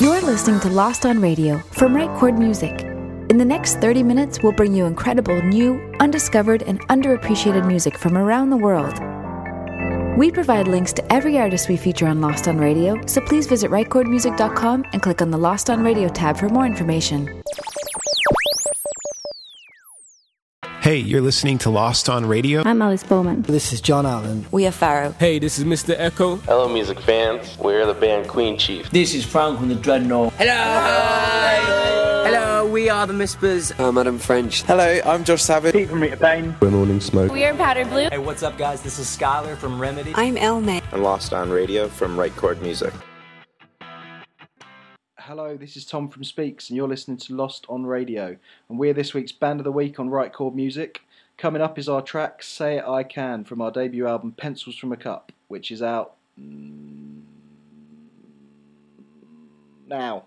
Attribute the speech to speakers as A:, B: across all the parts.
A: You're listening to Lost on Radio from Right Chord Music. In the next 30 minutes, we'll bring you incredible, new, undiscovered, and underappreciated music from around the world. We provide links to every artist we feature on Lost on Radio, so please visit rightchordmusic.com and click on the Lost on Radio tab for more information.
B: Hey, you're listening to Lost on Radio.
C: I'm Alice Bowman.
D: This is John Allen.
E: We are Pharaoh.
F: Hey, this is Mr. Echo.
G: Hello, music fans. We're the band Queen Chief.
H: This is Frank from the Dreadnought.
I: Hello. Hi.
J: Hello, we are the Mispers.
K: Uh, I'm Adam French.
L: Hello, I'm Josh Savage.
M: Pete from Rita Payne.
N: We're Morning Smoke.
O: We are Powder Blue.
P: Hey, what's up, guys? This is Skylar from Remedy.
Q: I'm Elme.
G: And Lost on Radio from Right Chord Music.
R: Hello, this is Tom from Speaks, and you're listening to Lost on Radio. And we're this week's Band of the Week on Right Chord Music. Coming up is our track Say It I Can from our debut album Pencils from a Cup, which is out
C: mm, now.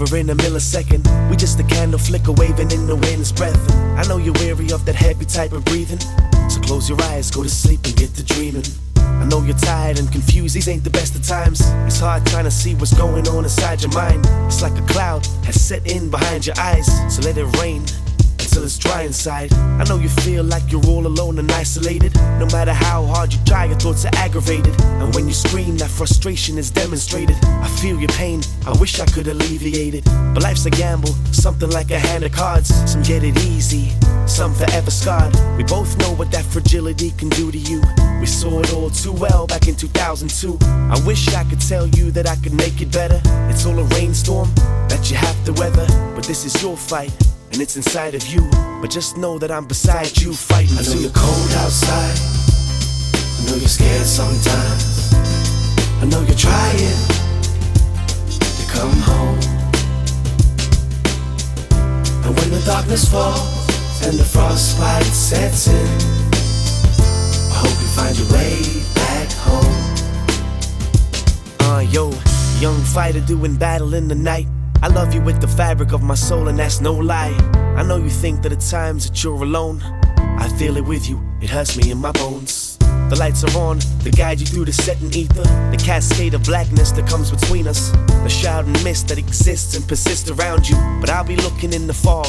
C: Over in a millisecond. We just a candle flicker waving in the wind's breath. I know you're weary of that heavy type of breathing. So close your eyes, go to sleep and get to dreaming. I know you're tired and confused, these ain't the best of times. It's hard trying to see what's going on inside your mind. It's like a cloud has set in behind your eyes, so let it rain until it's dry inside. I know you feel like you're all alone and isolated. No matter how hard you try, your thoughts are aggravated. And when you scream, that frustration is demonstrated. I feel your pain, I wish I could alleviate it. But life's a gamble, something like a hand of cards. Some get it easy, some forever scarred. We both know what that fragility can do to you. We saw it all too well back in 2002. I wish I could tell you that I could make it better. It's all a rainstorm that you have to weather, but this is your fight and it's inside of you. But just know that I'm beside you fighting.
D: I know too. you're cold outside. I know you're scared sometimes. I know you're trying to come home. And when the darkness falls and the frostbite sets in, I hope you find your way back home.
C: Uh, yo, young fighter doing battle in the night. I love you with the fabric of my soul, and that's no lie. I know you think that at times that you're alone. I feel it with you, it hurts me in my bones. The lights are on to guide you through the setting ether. The cascade of blackness that comes between us. The shroud and mist that exists and persists around you. But I'll be looking in the fog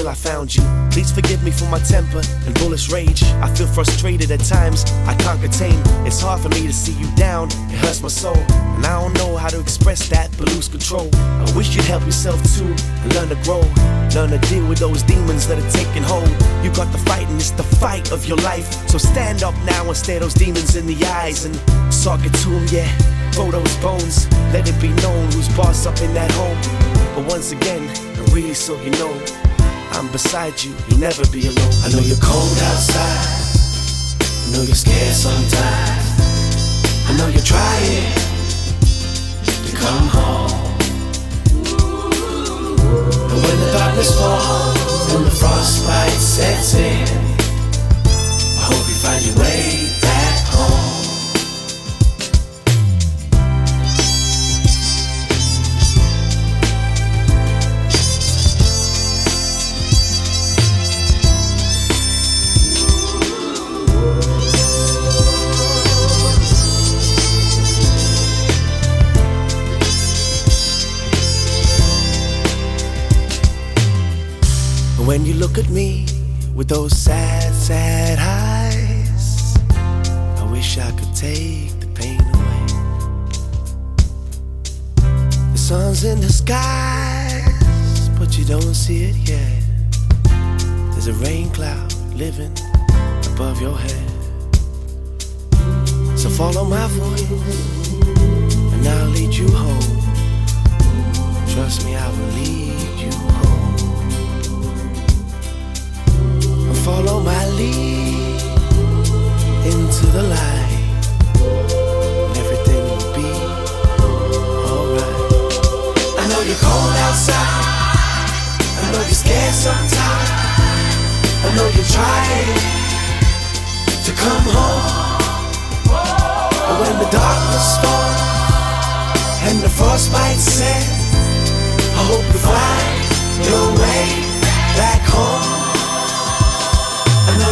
C: until I found you. Please forgive me for my temper and bullish rage. I feel frustrated at times, I can't contain. It's hard for me to see you down, it hurts my soul. And I don't know how to express that, but lose control. I wish you'd help yourself too and learn to grow. Learn to deal with those demons that are taking hold. You got the fight, and it's the fight of your life. So stand up now and stare those demons in the eyes and sock it to them, yeah. Throw those bones, let it be known who's boss up in that home. But once again, I really so you know I'm beside you, you'll never be alone.
D: I know you're cold outside. I know you're scared sometimes. I know you're trying to come home. And when the darkness falls and the frostbite sets in, I hope you find your way
C: look at me with those sad, sad eyes, I wish I could take the pain away. The sun's in the skies, but you don't see it yet. There's a rain cloud living above your head. So follow my voice, and I'll lead you home. Trust me, I will lead you home. Follow my lead into the light, everything will be alright.
D: I know you're cold outside. I know you're scared sometimes. I know you're trying to come home. But when the darkness falls and the frostbite set, I hope you find your way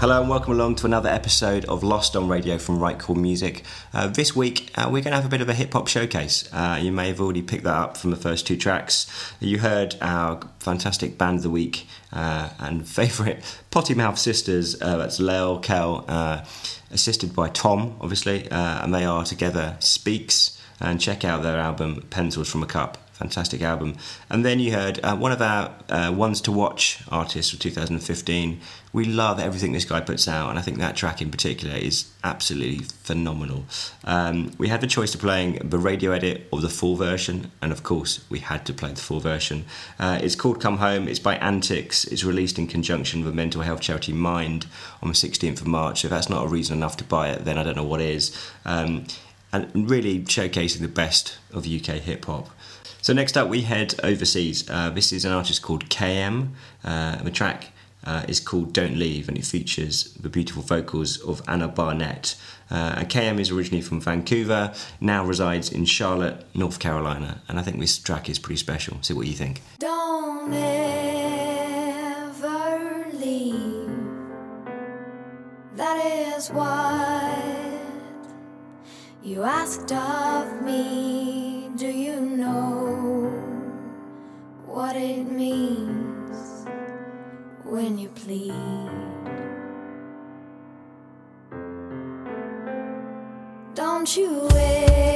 E: Hello and welcome along to another episode of Lost on Radio from Right Chord Music. Uh, this week uh, we're going to have a bit of a hip hop showcase. Uh, you may have already picked that up from the first two tracks. You heard our fantastic band of the week uh, and favourite Potty Mouth Sisters. Uh, that's Lel Kel, uh, assisted by Tom, obviously, and they are together Speaks. And check out their album Pencils from a Cup fantastic album. And then you heard uh, one of our uh, ones to watch artists of 2015. We love everything this guy puts out, and I think that track in particular is absolutely phenomenal. Um, we had the choice of playing the radio edit or the full version, and of course, we had to play the full version. Uh, it's called Come Home, it's by Antics, it's released in conjunction with mental health charity Mind on the 16th of March. If that's not a reason enough to buy it, then I don't know what is. Um, and really showcasing the best of UK hip hop. So next up, we head overseas. Uh, this is an artist called KM. Uh, the track uh, is called Don't Leave and it features the beautiful vocals of Anna Barnett. Uh, KM is originally from Vancouver, now resides in Charlotte, North Carolina. And I think this track is pretty special. See what you think.
K: Don't ever leave. That is what you asked of me. Do you know what it means when you plead? Don't you ever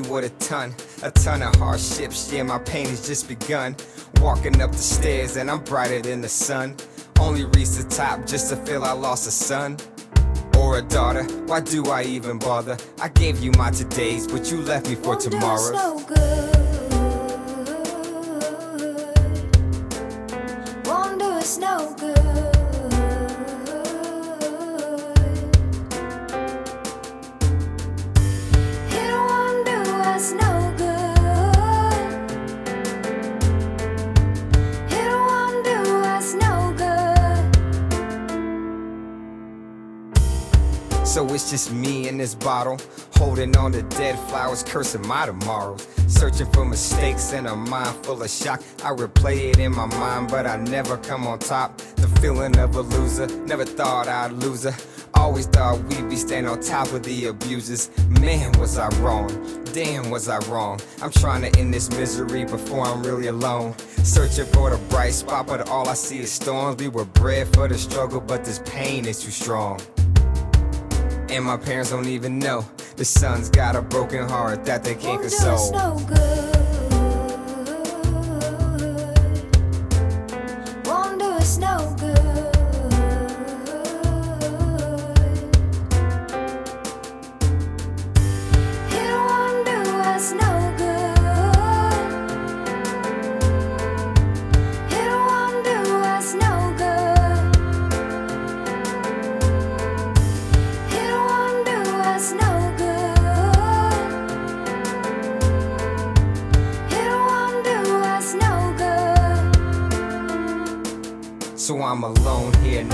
H: left with a ton, a ton of hardships. Yeah, my pain has just begun. Walking up the stairs, and I'm brighter than the sun. Only reached the top just to feel I lost a son or a daughter. Why do I even bother? I gave you my todays, but you left me for
K: Won't
H: this bottle, holding on to dead flowers, cursing my tomorrows. Searching for mistakes in a mind full of shock. I replay it in my mind, but I never come on top. The feeling of a loser, never thought I'd lose her. Always thought we'd be staying on top of the abusers. Man, was I wrong? Damn, was I wrong? I'm trying to end this misery before I'm really alone. Searching for the bright spot, but all I see is storms. We were bred for the struggle, but this pain is too strong. And my parents don't even know. The son's got a broken heart that they can't
K: Won't do us
H: console.
K: no good.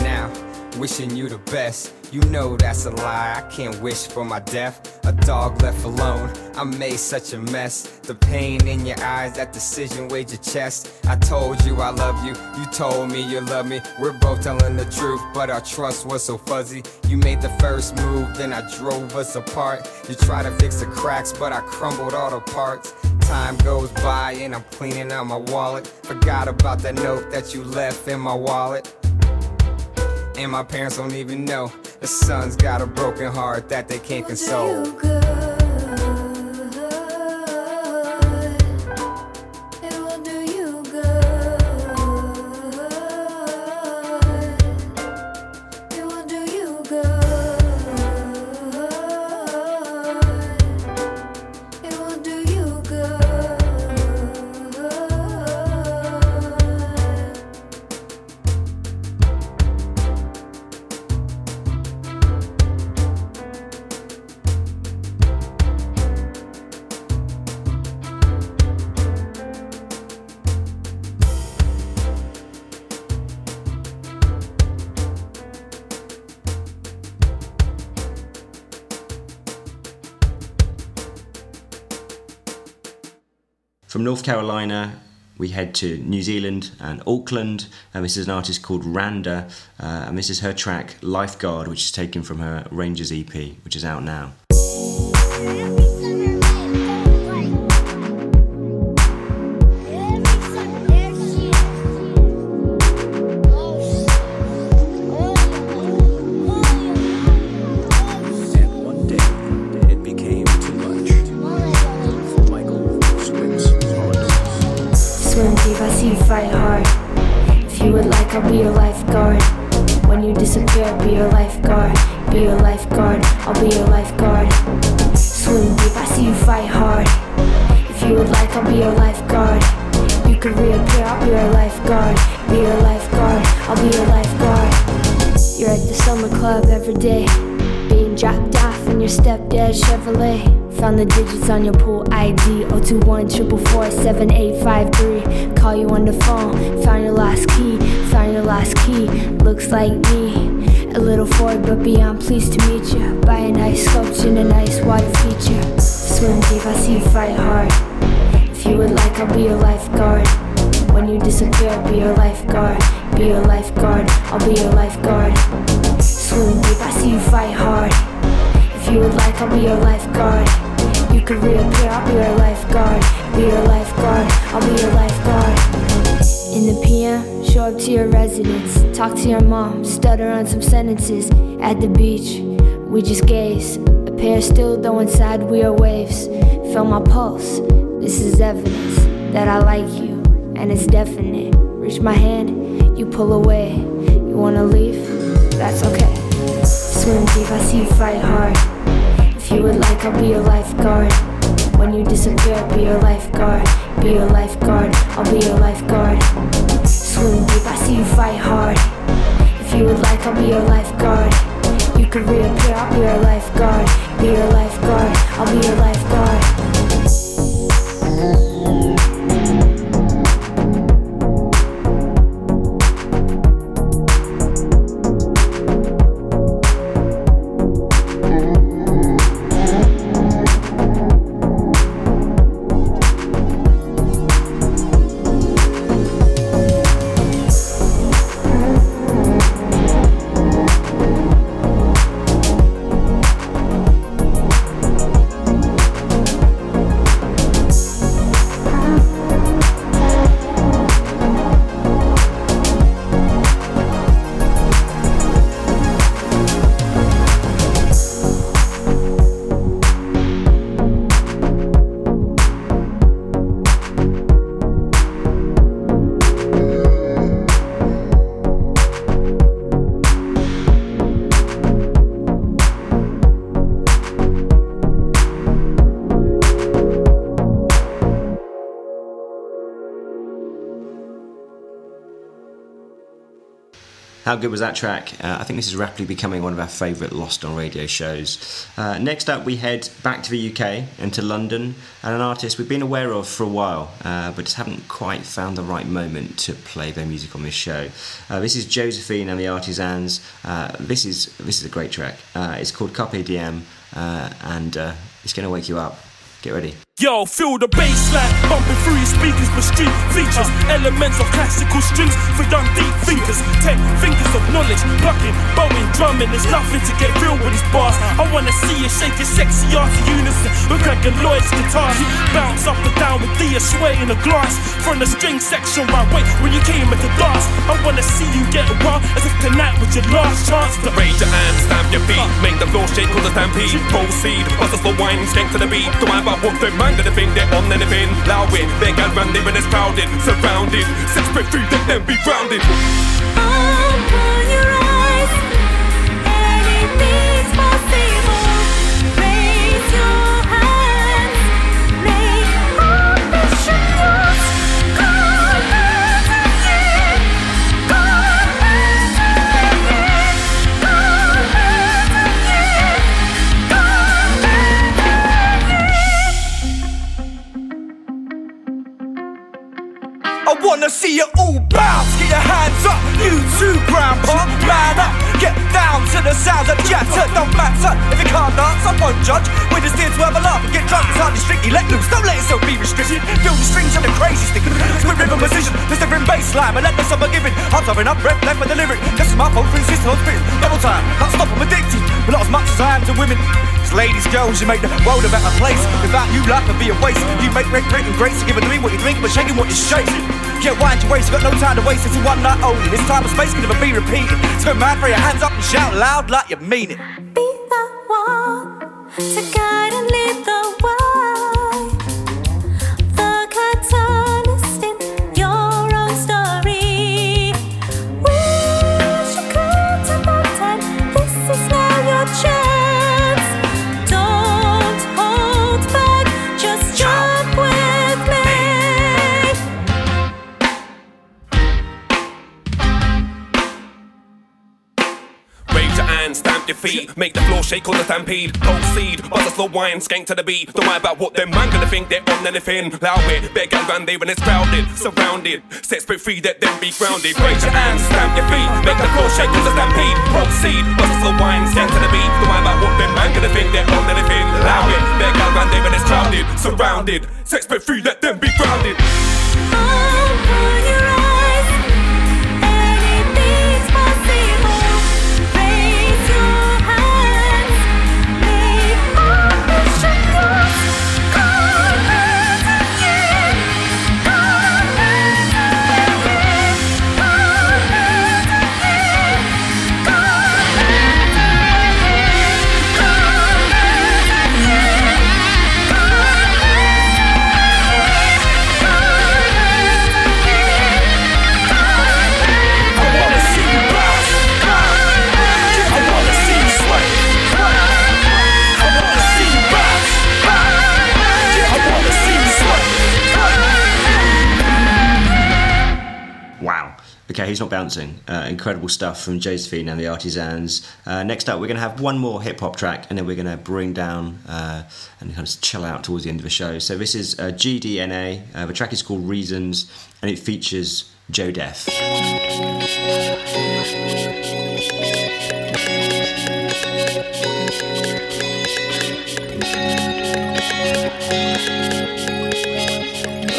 H: Now, wishing you the best. You know that's a lie, I can't wish for my death. A dog left alone, I made such a mess. The pain in your eyes, that decision weighed your chest. I told you I love you, you told me you love me. We're both telling the truth, but our trust was so fuzzy. You made the first move, then I drove us apart. You tried to fix the cracks, but I crumbled all the parts. Time goes by and I'm cleaning out my wallet. Forgot about that note that you left in my wallet. And my parents don't even know. The son's got a broken heart that they can't console.
E: From North Carolina, we head to New Zealand and Auckland. And this is an artist called Randa, uh, and this is her track Lifeguard, which is taken from her Rangers EP, which is out now.
K: Stepdad Chevrolet. Found the digits on your pool ID 021 444 7853. Call you on the phone. Found your last key. Found your last key. Looks like me. A little forward but beyond pleased to meet you. Buy a nice sculpture and a nice water feature. Swim deep, I see you fight hard. If you would like, I'll be your lifeguard. When you disappear, I'll be your lifeguard. Be your lifeguard, I'll be your lifeguard. Swim deep, I see you fight hard. You would like, I'll be your lifeguard. You could reappear, I'll be your lifeguard. Be your lifeguard, I'll be your lifeguard. In the PM, show up to your residence. Talk to your mom, stutter on some sentences. At the beach, we just gaze. A pair still, though inside we are waves. Feel my pulse, this is evidence that I like you, and it's definite. Reach my hand, you pull away. You wanna leave? That's okay. Swim deep, I see you fight hard. If you would like, I'll be your lifeguard. When you disappear, I'll be your lifeguard. Be your lifeguard, I'll be your lifeguard. Swim deep, I see you fight hard. If you would like, I'll be your lifeguard. You could reappear, I'll be your lifeguard. Be your lifeguard, I'll be your
E: How good was that track? Uh, I think this is rapidly becoming one of our favourite Lost on Radio shows. Uh, next up, we head back to the UK and to London, and an artist we've been aware of for a while, uh, but just haven't quite found the right moment to play their music on this show. Uh, this is Josephine and the Artisans. Uh, this is this is a great track. Uh, it's called Carpe Diem, and it's going to wake you up. Get ready.
L: Yo, feel the bass line bumping through your speakers with street features, elements of classical strings for young deep thinkers. Ten fingers of knowledge, plucking, bowing, drumming. There's nothing to get real with these bars. I wanna see you shake your sexy ass in unison with Greg and Lloyd's guitars. Bounce up and down with Dia sway in the glass from the string section right way when you came at the dance. I wanna see you get wild as if tonight was your last chance to
M: raise your hand, stamp your feet, make the floor shake with a stampede. Proceed, bust us the wine, skank to the beat. Mind about what they mind anything, they're on anything. With, they got round when it's crowded, surrounded. Six foot three, let them be grounded.
F: Open your
N: loud like you mean it.
M: Shake on the stampede. Proceed, buzz a slow wine, skank to the beat. Don't worry about what them man gonna think, they're on anything. Loud it, better get around there when it's crowded, surrounded. Set spirit free, that them be grounded. Raise your hands, stamp your feet, make the floor shake on the stampede. Proceed, buzz a slow wine, skank to the beat. Don't worry about what them man gonna think, they're on anything. Loud it, better get around there when it's crowded, surrounded. Set spirit free, let them be grounded.
F: Open
E: not bouncing. Uh, incredible stuff from Josephine and the Artisans. Uh, next up, we're going to have one more hip hop track, and then we're going to bring down uh, and kind of chill out towards the end of the show. So this is uh, GDNA. Uh, the track is called Reasons, and it features Joe Deaf.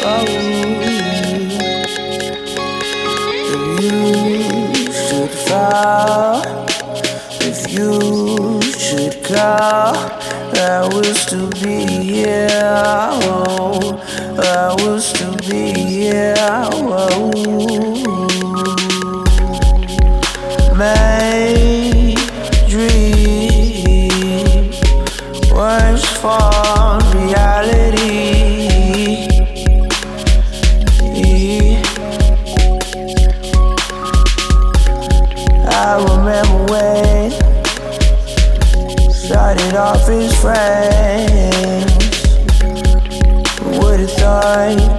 D: If you should fall, if you should call, I will still be here. I will still be here. Oh. My dream off as friends. Would have thought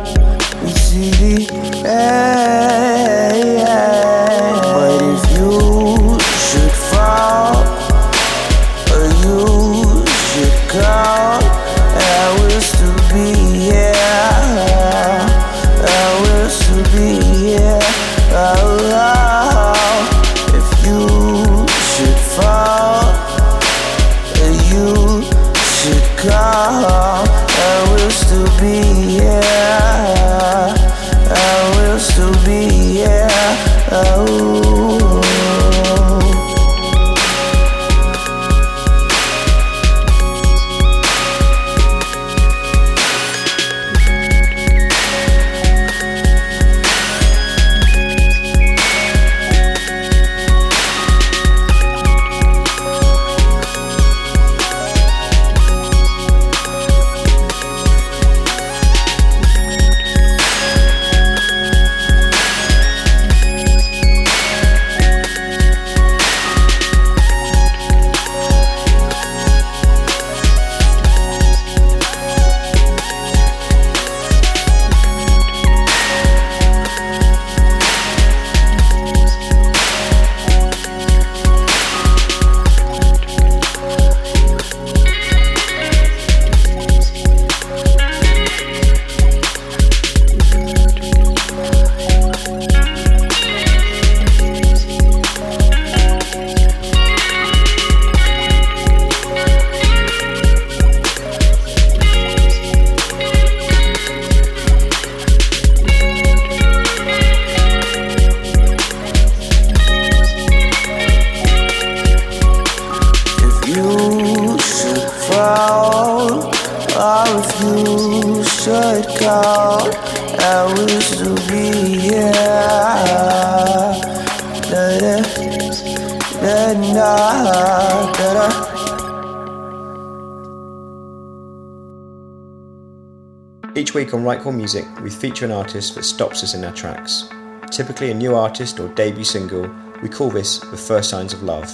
E: week on Right Chord Music, we feature an artist that stops us in our tracks. Typically a new artist or debut single, we call this the first signs of love.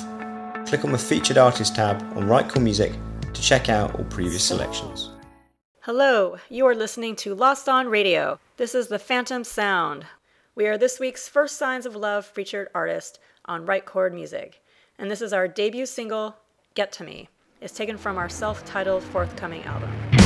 E: Click on the featured artist tab on Right Chord Music to check out all previous selections.
O: Hello, you are listening to Lost on Radio. This is the Phantom Sound. We are this week's First Signs of Love featured artist on Right Chord Music, and this is our debut single, Get to Me. It's taken from our self titled forthcoming album.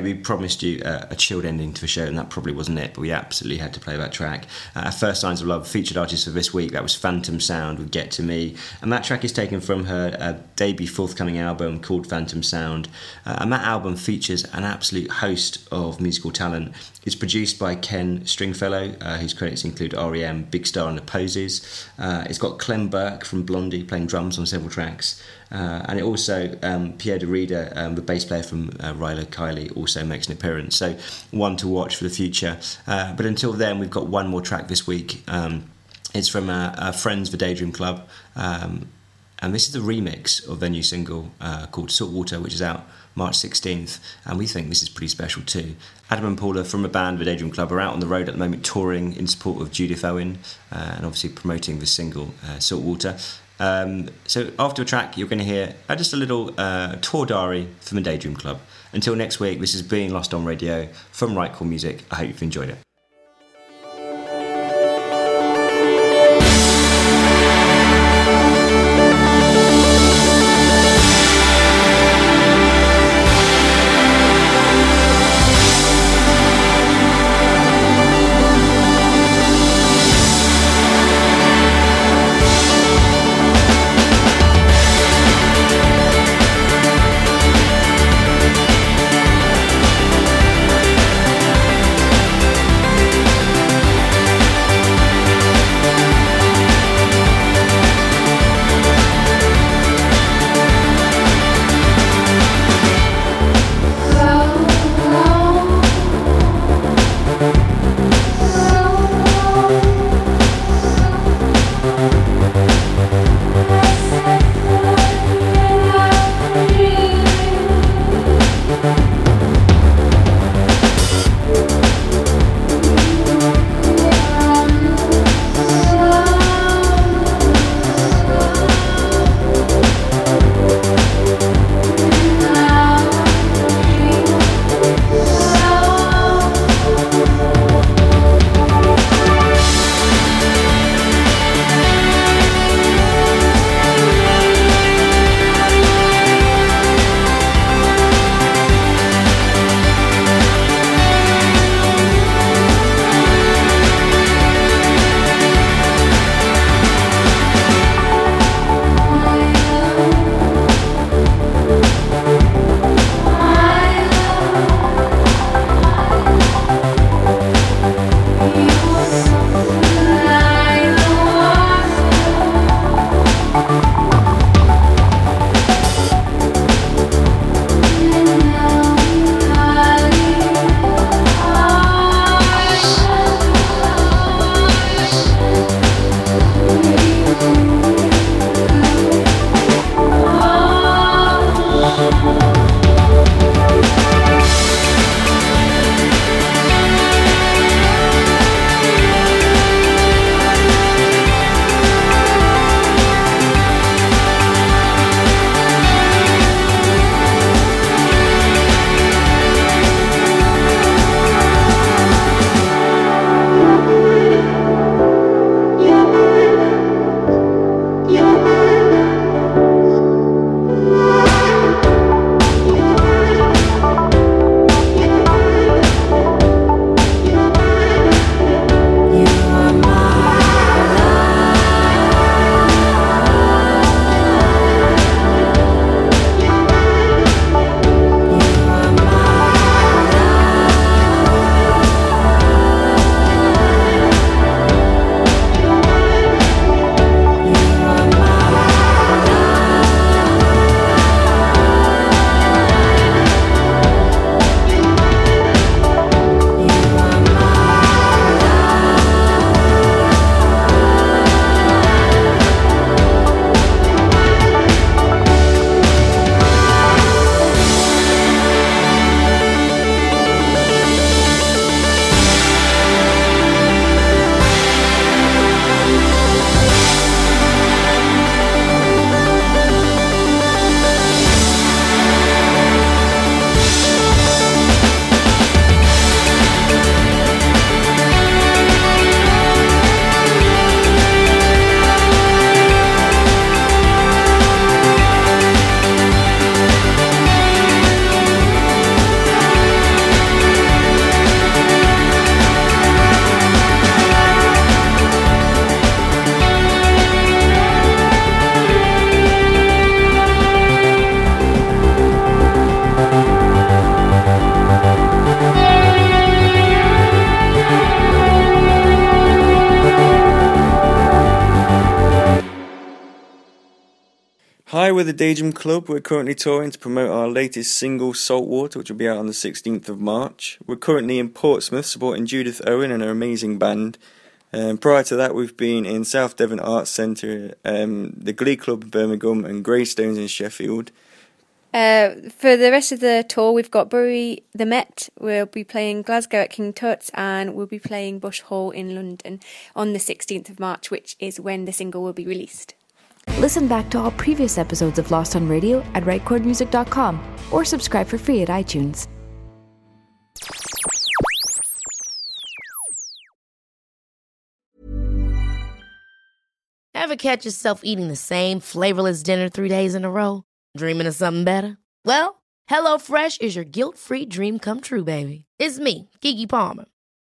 E: We promised you uh, a chilled ending to the show, and that probably wasn't it, but we absolutely had to play that track. Uh, our first Signs of Love featured artist for this week, that was Phantom Sound with Get To Me, and that track is taken from her uh, debut forthcoming album called Phantom Sound. Uh, and that album features an absolute host of musical talent. It's produced by Ken Stringfellow, uh, whose credits include REM, Big Star and the Posies. Uh, it's got Clem Burke from Blondie playing drums on several tracks. Uh, and it also, um, Pierre de Reeder, um, the bass player from uh, Rilo Kiley, also makes an appearance. So, one to watch for the future. Uh, but until then, we've got one more track this week. Um, it's from our, our, friends, the Daydream Club. Um, and this is the remix of their new single uh, called Saltwater, which is out March 16th, and we think this is pretty special too. Adam and Paula from a band, the Daydream Club, are out on the road at the moment touring in support of Judith Owen uh, and obviously promoting the single uh, Saltwater. Um, so after a track, you're going to hear uh, just a little uh, tour diary from the Daydream Club. Until next week, this is Being Lost on Radio from Right Chord Music. I hope you've enjoyed it.
Q: Daydream Club. We're currently touring to promote our latest single, Saltwater, which will be out on the 16th of March. We're currently in Portsmouth supporting Judith Owen and her amazing band. Um, prior to that, we've been in South Devon Arts Centre, um, the Glee Club in Birmingham, and Greystones in Sheffield.
S: Uh, for the rest of the tour, we've got Bury the Met. We'll be playing Glasgow at King Tut's, and we'll be playing Bush Hall in London on the 16th of March, which is when the single will be released.
A: Listen back to all previous episodes of Lost on Radio at rightchordmusic.com or subscribe for free at iTunes.
T: Ever catch yourself eating the same flavorless dinner three days in a row? Dreaming of something better? Well, HelloFresh is your guilt free dream come true, baby. It's me, Keke Palmer.